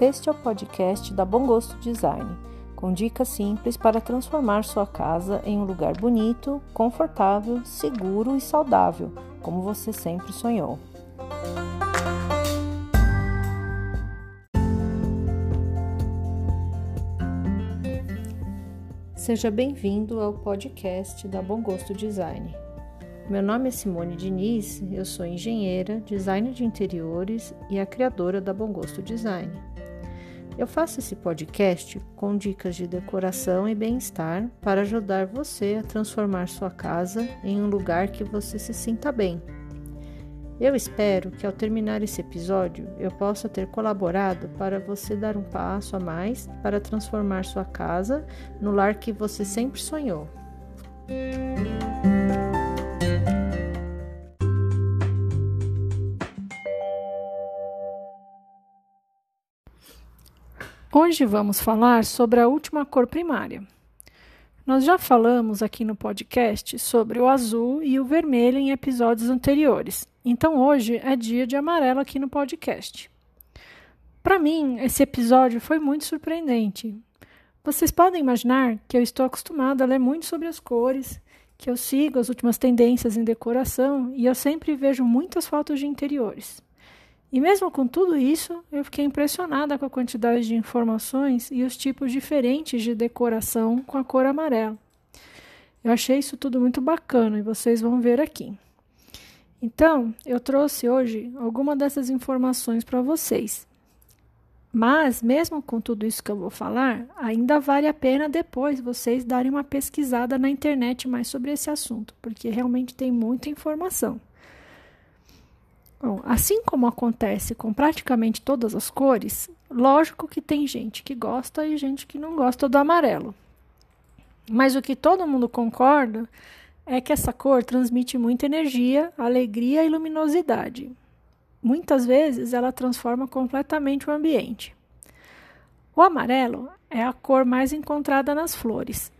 Este é o podcast da Bom Gosto Design, com dicas simples para transformar sua casa em um lugar bonito, confortável, seguro e saudável, como você sempre sonhou. Seja bem-vindo ao podcast da Bom Gosto Design. Meu nome é Simone Diniz, eu sou engenheira, designer de interiores e a criadora da Bom Gosto Design. Eu faço esse podcast com dicas de decoração e bem-estar para ajudar você a transformar sua casa em um lugar que você se sinta bem. Eu espero que ao terminar esse episódio eu possa ter colaborado para você dar um passo a mais para transformar sua casa no lar que você sempre sonhou. Hoje vamos falar sobre a última cor primária. Nós já falamos aqui no podcast sobre o azul e o vermelho em episódios anteriores, então hoje é dia de amarelo aqui no podcast. Para mim, esse episódio foi muito surpreendente. Vocês podem imaginar que eu estou acostumada a ler muito sobre as cores, que eu sigo as últimas tendências em decoração e eu sempre vejo muitas fotos de interiores. E mesmo com tudo isso, eu fiquei impressionada com a quantidade de informações e os tipos diferentes de decoração com a cor amarela. Eu achei isso tudo muito bacana e vocês vão ver aqui. Então, eu trouxe hoje algumas dessas informações para vocês. Mas, mesmo com tudo isso que eu vou falar, ainda vale a pena depois vocês darem uma pesquisada na internet mais sobre esse assunto, porque realmente tem muita informação. Bom, assim como acontece com praticamente todas as cores, lógico que tem gente que gosta e gente que não gosta do amarelo. Mas o que todo mundo concorda é que essa cor transmite muita energia, alegria e luminosidade. Muitas vezes ela transforma completamente o ambiente. O amarelo é a cor mais encontrada nas flores.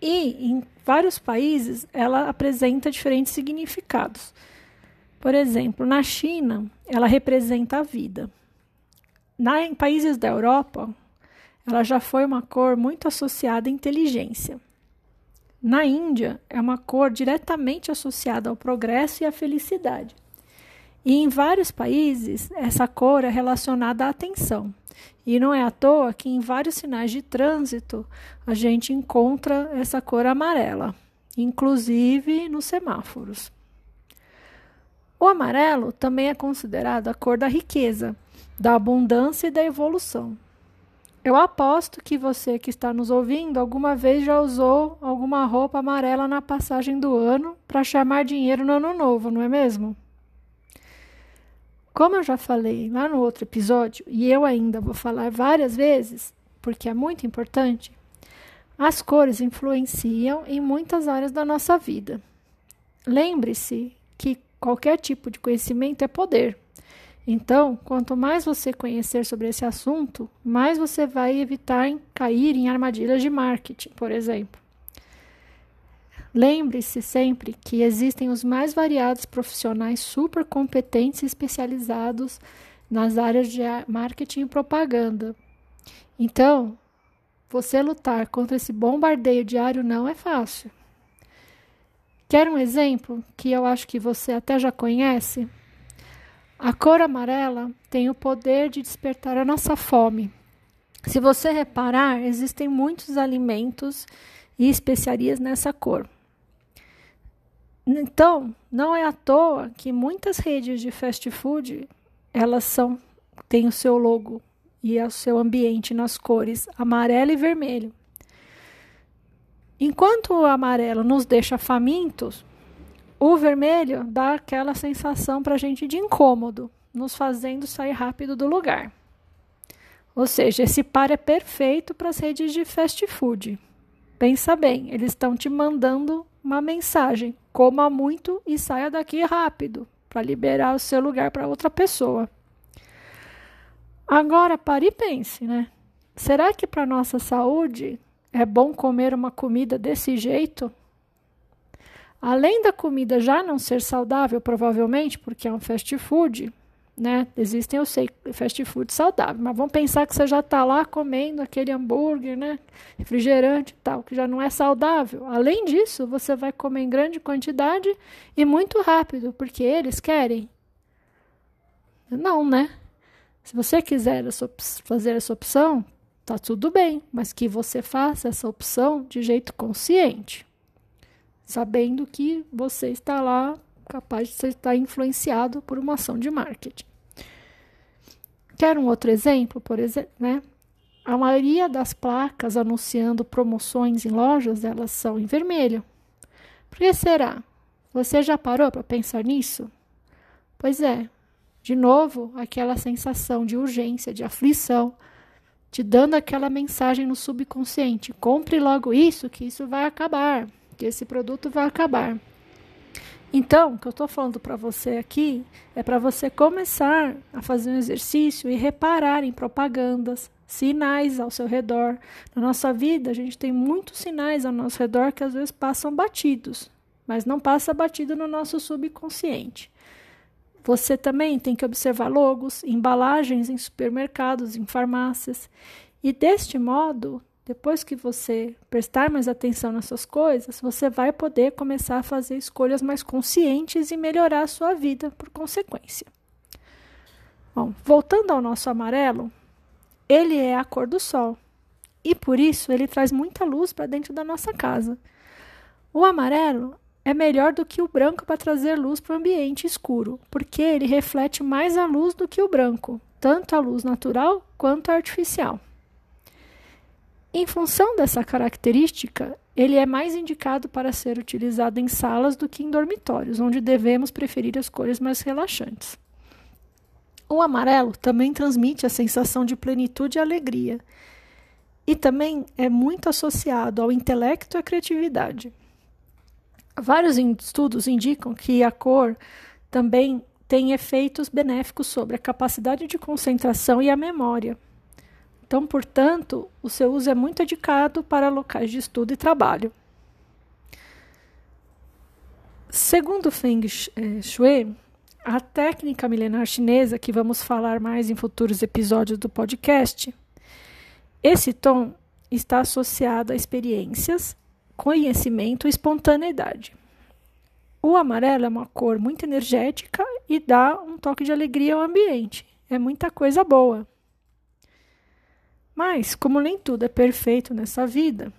E em vários países ela apresenta diferentes significados. Por exemplo, na China, ela representa a vida. Na, em países da Europa, ela já foi uma cor muito associada à inteligência. Na Índia, é uma cor diretamente associada ao progresso e à felicidade. E em vários países, essa cor é relacionada à atenção. E não é à toa que em vários sinais de trânsito a gente encontra essa cor amarela, inclusive nos semáforos. O amarelo também é considerado a cor da riqueza, da abundância e da evolução. Eu aposto que você que está nos ouvindo alguma vez já usou alguma roupa amarela na passagem do ano para chamar dinheiro no ano novo, não é mesmo? Como eu já falei lá no outro episódio, e eu ainda vou falar várias vezes, porque é muito importante, as cores influenciam em muitas áreas da nossa vida. Lembre-se que Qualquer tipo de conhecimento é poder. Então, quanto mais você conhecer sobre esse assunto, mais você vai evitar cair em armadilhas de marketing, por exemplo. Lembre-se sempre que existem os mais variados profissionais super competentes e especializados nas áreas de marketing e propaganda. Então, você lutar contra esse bombardeio diário não é fácil. Quer um exemplo que eu acho que você até já conhece? A cor amarela tem o poder de despertar a nossa fome. Se você reparar, existem muitos alimentos e especiarias nessa cor. Então, não é à toa que muitas redes de fast food, elas são têm o seu logo e o seu ambiente nas cores amarelo e vermelho. Enquanto o amarelo nos deixa famintos, o vermelho dá aquela sensação para a gente de incômodo, nos fazendo sair rápido do lugar. Ou seja, esse par é perfeito para as redes de fast food. Pensa bem, eles estão te mandando uma mensagem: coma muito e saia daqui rápido, para liberar o seu lugar para outra pessoa. Agora pare e pense, né? Será que para nossa saúde é bom comer uma comida desse jeito? Além da comida já não ser saudável, provavelmente, porque é um fast food, né? Existem, eu sei, fast food saudável, mas vamos pensar que você já está lá comendo aquele hambúrguer, né? Refrigerante e tal, que já não é saudável. Além disso, você vai comer em grande quantidade e muito rápido, porque eles querem. Não, né? Se você quiser fazer essa opção, tá tudo bem, mas que você faça essa opção de jeito consciente, sabendo que você está lá capaz de estar influenciado por uma ação de marketing. Quer um outro exemplo? Por exemplo, né? A maioria das placas anunciando promoções em lojas, elas são em vermelho. Por que será? Você já parou para pensar nisso? Pois é, de novo, aquela sensação de urgência, de aflição, te dando aquela mensagem no subconsciente: compre logo isso, que isso vai acabar, que esse produto vai acabar. Então, o que eu estou falando para você aqui é para você começar a fazer um exercício e reparar em propagandas, sinais ao seu redor. Na nossa vida, a gente tem muitos sinais ao nosso redor que às vezes passam batidos, mas não passa batido no nosso subconsciente. Você também tem que observar logos, embalagens em supermercados, em farmácias, e deste modo depois que você prestar mais atenção nessas coisas, você vai poder começar a fazer escolhas mais conscientes e melhorar a sua vida por consequência. Bom, voltando ao nosso amarelo, ele é a cor do sol e por isso ele traz muita luz para dentro da nossa casa. O amarelo é melhor do que o branco para trazer luz para o ambiente escuro, porque ele reflete mais a luz do que o branco, tanto a luz natural quanto a artificial. Em função dessa característica, ele é mais indicado para ser utilizado em salas do que em dormitórios, onde devemos preferir as cores mais relaxantes. O amarelo também transmite a sensação de plenitude e alegria, e também é muito associado ao intelecto e à criatividade. Vários estudos indicam que a cor também tem efeitos benéficos sobre a capacidade de concentração e a memória. Então, portanto, o seu uso é muito indicado para locais de estudo e trabalho. Segundo Feng eh, Shui, a técnica milenar chinesa, que vamos falar mais em futuros episódios do podcast, esse tom está associado a experiências, conhecimento e espontaneidade. O amarelo é uma cor muito energética e dá um toque de alegria ao ambiente. É muita coisa boa. Mas, como nem tudo é perfeito nessa vida,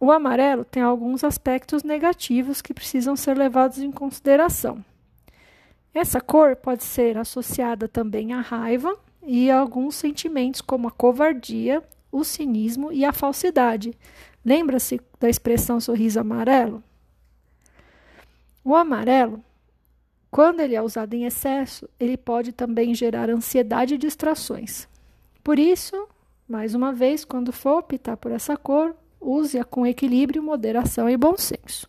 o amarelo tem alguns aspectos negativos que precisam ser levados em consideração. Essa cor pode ser associada também à raiva e a alguns sentimentos como a covardia, o cinismo e a falsidade. Lembra-se da expressão sorriso amarelo? O amarelo, quando ele é usado em excesso, ele pode também gerar ansiedade e distrações. Por isso, mais uma vez, quando for optar por essa cor, use-a com equilíbrio, moderação e bom senso.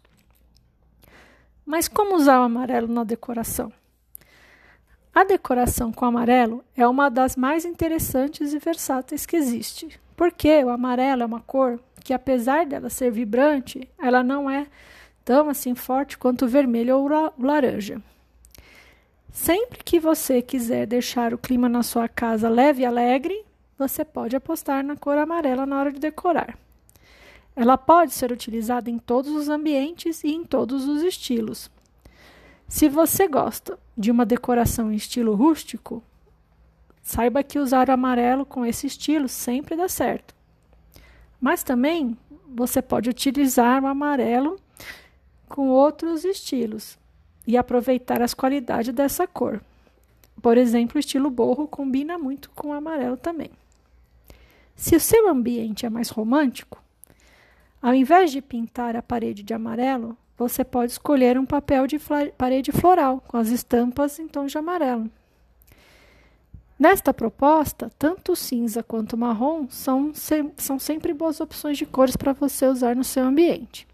Mas como usar o amarelo na decoração? A decoração com amarelo é uma das mais interessantes e versáteis que existe, porque o amarelo é uma cor que, apesar dela ser vibrante, ela não é tão assim forte quanto o vermelho ou o laranja. Sempre que você quiser deixar o clima na sua casa leve e alegre, você pode apostar na cor amarela na hora de decorar. Ela pode ser utilizada em todos os ambientes e em todos os estilos. Se você gosta de uma decoração em estilo rústico, saiba que usar o amarelo com esse estilo sempre dá certo. Mas também você pode utilizar o amarelo com outros estilos e aproveitar as qualidades dessa cor. Por exemplo, o estilo borro combina muito com o amarelo também. Se o seu ambiente é mais romântico, ao invés de pintar a parede de amarelo, você pode escolher um papel de parede floral com as estampas em tons de amarelo. Nesta proposta, tanto cinza quanto marrom são, se são sempre boas opções de cores para você usar no seu ambiente.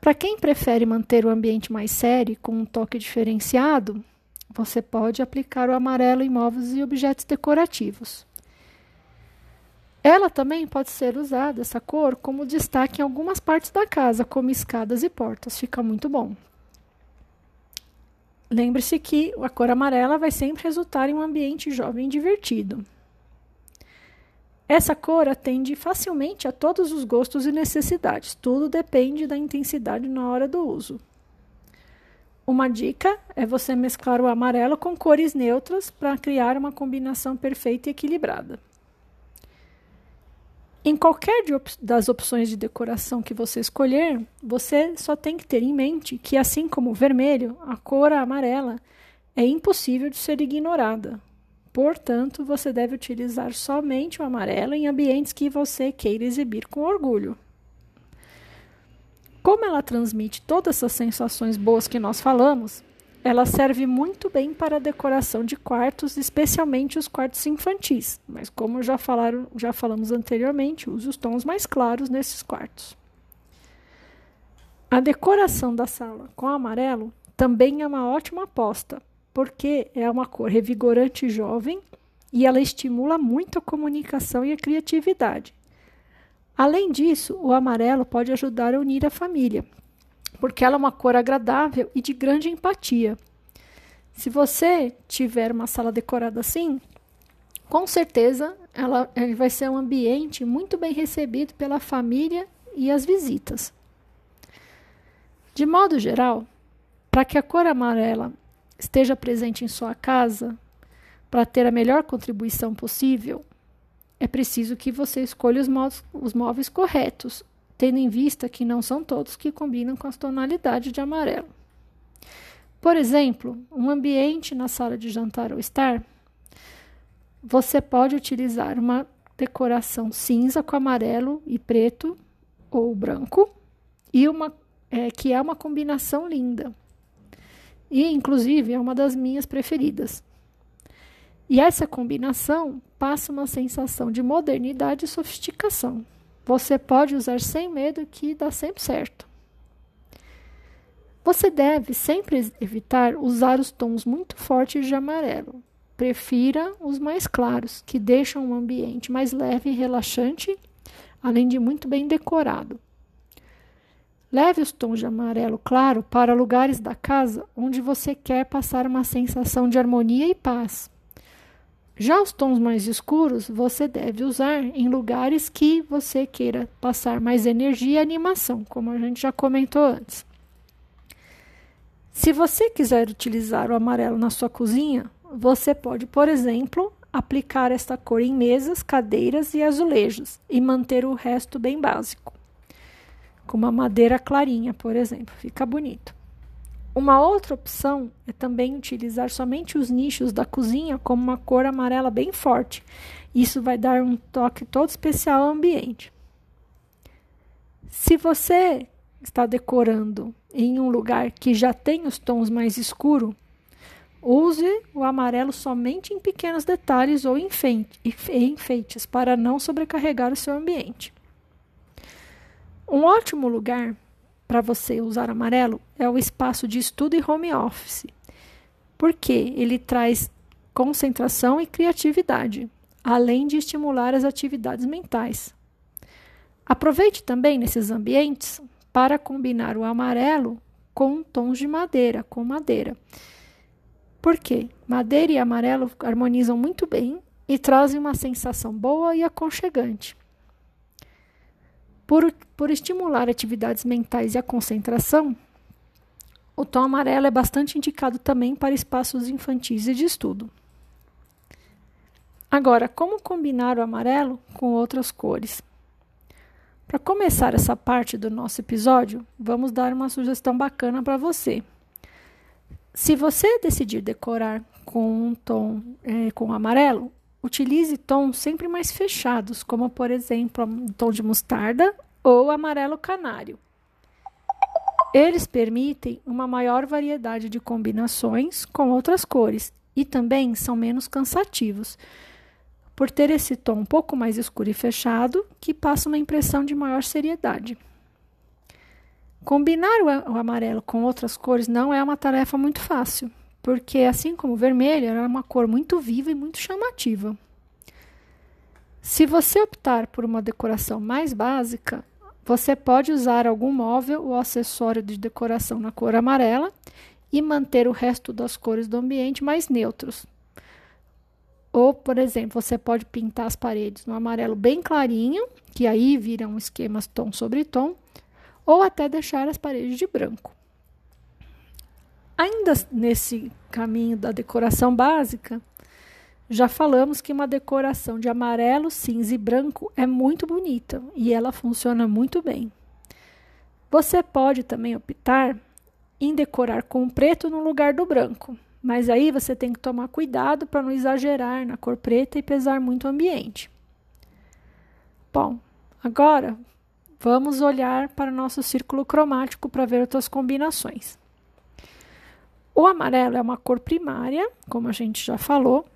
Para quem prefere manter o ambiente mais sério com um toque diferenciado, você pode aplicar o amarelo em móveis e objetos decorativos. Ela também pode ser usada, essa cor, como destaque em algumas partes da casa, como escadas e portas. Fica muito bom. Lembre-se que a cor amarela vai sempre resultar em um ambiente jovem e divertido. Essa cor atende facilmente a todos os gostos e necessidades, tudo depende da intensidade na hora do uso. Uma dica é você mesclar o amarelo com cores neutras para criar uma combinação perfeita e equilibrada. Em qualquer op das opções de decoração que você escolher, você só tem que ter em mente que, assim como o vermelho, a cor amarela é impossível de ser ignorada. Portanto, você deve utilizar somente o amarelo em ambientes que você queira exibir com orgulho. Como ela transmite todas essas sensações boas que nós falamos, ela serve muito bem para a decoração de quartos, especialmente os quartos infantis. Mas como já, falaram, já falamos anteriormente, use os tons mais claros nesses quartos. A decoração da sala com amarelo também é uma ótima aposta, porque é uma cor revigorante e jovem e ela estimula muito a comunicação e a criatividade. Além disso, o amarelo pode ajudar a unir a família, porque ela é uma cor agradável e de grande empatia. Se você tiver uma sala decorada assim, com certeza ela, ela vai ser um ambiente muito bem recebido pela família e as visitas. De modo geral, para que a cor amarela esteja presente em sua casa para ter a melhor contribuição possível, é preciso que você escolha os móveis, os móveis corretos, tendo em vista que não são todos que combinam com as tonalidades de amarelo. Por exemplo, um ambiente na sala de jantar ou estar, você pode utilizar uma decoração cinza com amarelo e preto ou branco e uma é, que é uma combinação linda e inclusive é uma das minhas preferidas. E essa combinação passa uma sensação de modernidade e sofisticação. Você pode usar sem medo que dá sempre certo. Você deve sempre evitar usar os tons muito fortes de amarelo. Prefira os mais claros, que deixam o ambiente mais leve e relaxante, além de muito bem decorado. Leve os tons de amarelo claro para lugares da casa onde você quer passar uma sensação de harmonia e paz. Já os tons mais escuros você deve usar em lugares que você queira passar mais energia e animação, como a gente já comentou antes. Se você quiser utilizar o amarelo na sua cozinha, você pode, por exemplo, aplicar esta cor em mesas, cadeiras e azulejos e manter o resto bem básico com uma madeira clarinha, por exemplo, fica bonito. Uma outra opção é também utilizar somente os nichos da cozinha como uma cor amarela bem forte. Isso vai dar um toque todo especial ao ambiente. Se você está decorando em um lugar que já tem os tons mais escuros, use o amarelo somente em pequenos detalhes ou enfeites para não sobrecarregar o seu ambiente. Um ótimo lugar para você usar amarelo é o espaço de estudo e home office, porque ele traz concentração e criatividade, além de estimular as atividades mentais. Aproveite também nesses ambientes para combinar o amarelo com tons de madeira, com madeira. Por quê? Madeira e amarelo harmonizam muito bem e trazem uma sensação boa e aconchegante. Por, por estimular atividades mentais e a concentração, o tom amarelo é bastante indicado também para espaços infantis e de estudo. Agora, como combinar o amarelo com outras cores? Para começar essa parte do nosso episódio, vamos dar uma sugestão bacana para você. Se você decidir decorar com um tom é, com amarelo, Utilize tons sempre mais fechados, como por exemplo o tom de mostarda ou amarelo canário. Eles permitem uma maior variedade de combinações com outras cores e também são menos cansativos, por ter esse tom um pouco mais escuro e fechado, que passa uma impressão de maior seriedade. Combinar o amarelo com outras cores não é uma tarefa muito fácil, porque assim como o vermelho, era uma cor muito viva e muito chamativa. Se você optar por uma decoração mais básica, você pode usar algum móvel ou acessório de decoração na cor amarela e manter o resto das cores do ambiente mais neutros. Ou, por exemplo, você pode pintar as paredes no amarelo bem clarinho, que aí vira um esquema tom sobre tom, ou até deixar as paredes de branco. Ainda nesse caminho da decoração básica, já falamos que uma decoração de amarelo, cinza e branco é muito bonita e ela funciona muito bem. Você pode também optar em decorar com preto no lugar do branco, mas aí você tem que tomar cuidado para não exagerar na cor preta e pesar muito o ambiente. Bom, agora vamos olhar para o nosso círculo cromático para ver outras combinações. O amarelo é uma cor primária, como a gente já falou,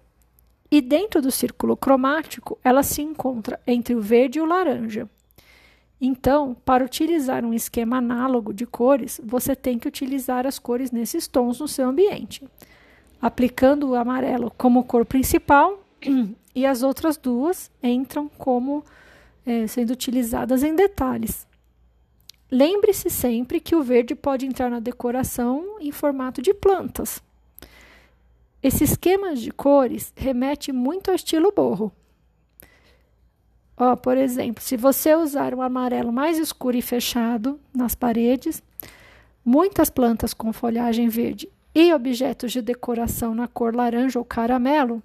e dentro do círculo cromático, ela se encontra entre o verde e o laranja. Então, para utilizar um esquema análogo de cores, você tem que utilizar as cores nesses tons no seu ambiente, aplicando o amarelo como cor principal e as outras duas entram como é, sendo utilizadas em detalhes. Lembre-se sempre que o verde pode entrar na decoração em formato de plantas. Esse esquema de cores remete muito ao estilo borro. Ó, por exemplo, se você usar um amarelo mais escuro e fechado nas paredes, muitas plantas com folhagem verde e objetos de decoração na cor laranja ou caramelo,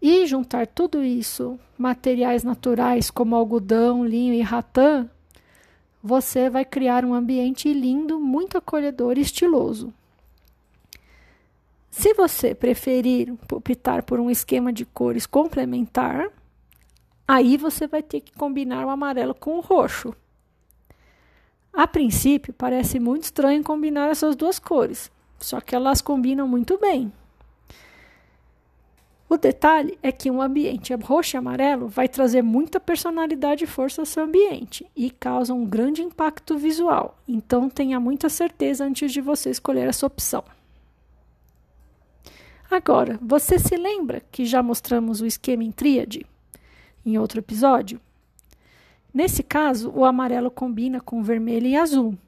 e juntar tudo isso, materiais naturais como algodão, linho e ratã, você vai criar um ambiente lindo, muito acolhedor e estiloso. Se você preferir optar por um esquema de cores complementar, aí você vai ter que combinar o amarelo com o roxo. A princípio, parece muito estranho combinar essas duas cores, só que elas combinam muito bem. O detalhe é que um ambiente roxo e amarelo vai trazer muita personalidade e força ao seu ambiente e causa um grande impacto visual. Então tenha muita certeza antes de você escolher essa opção. Agora, você se lembra que já mostramos o esquema em tríade em outro episódio? Nesse caso, o amarelo combina com vermelho e azul.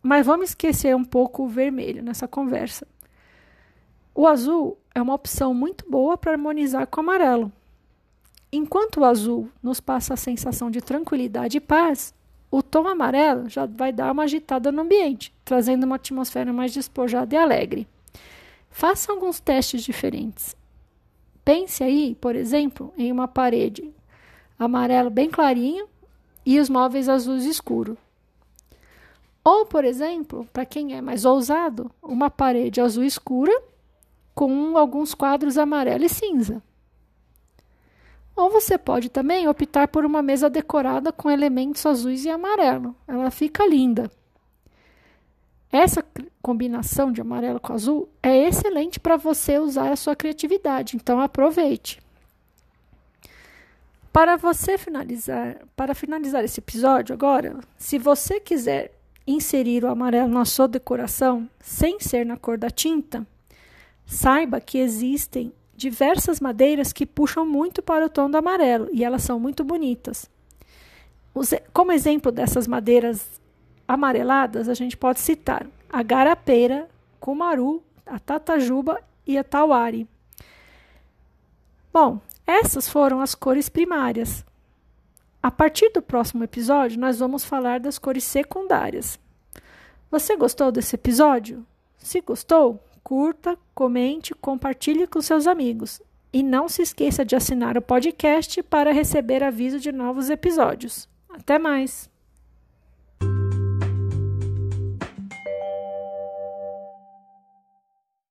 Mas vamos esquecer um pouco o vermelho nessa conversa. O azul é uma opção muito boa para harmonizar com o amarelo. Enquanto o azul nos passa a sensação de tranquilidade e paz, o tom amarelo já vai dar uma agitada no ambiente, trazendo uma atmosfera mais despojada e alegre. Faça alguns testes diferentes. Pense aí, por exemplo, em uma parede amarelo bem clarinho e os móveis azuis escuro. Ou, por exemplo, para quem é mais ousado, uma parede azul escura com alguns quadros amarelo e cinza. Ou você pode também optar por uma mesa decorada com elementos azuis e amarelo. Ela fica linda. Essa combinação de amarelo com azul é excelente para você usar a sua criatividade, então aproveite. Para você finalizar, para finalizar esse episódio agora, se você quiser inserir o amarelo na sua decoração sem ser na cor da tinta, saiba que existem diversas madeiras que puxam muito para o tom do amarelo e elas são muito bonitas. Como exemplo dessas madeiras amareladas, a gente pode citar a garapeira, cumaru, a tatajuba e a tauari. Bom, essas foram as cores primárias. A partir do próximo episódio, nós vamos falar das cores secundárias. Você gostou desse episódio? Se gostou, curta, comente, compartilhe com seus amigos. E não se esqueça de assinar o podcast para receber aviso de novos episódios. Até mais!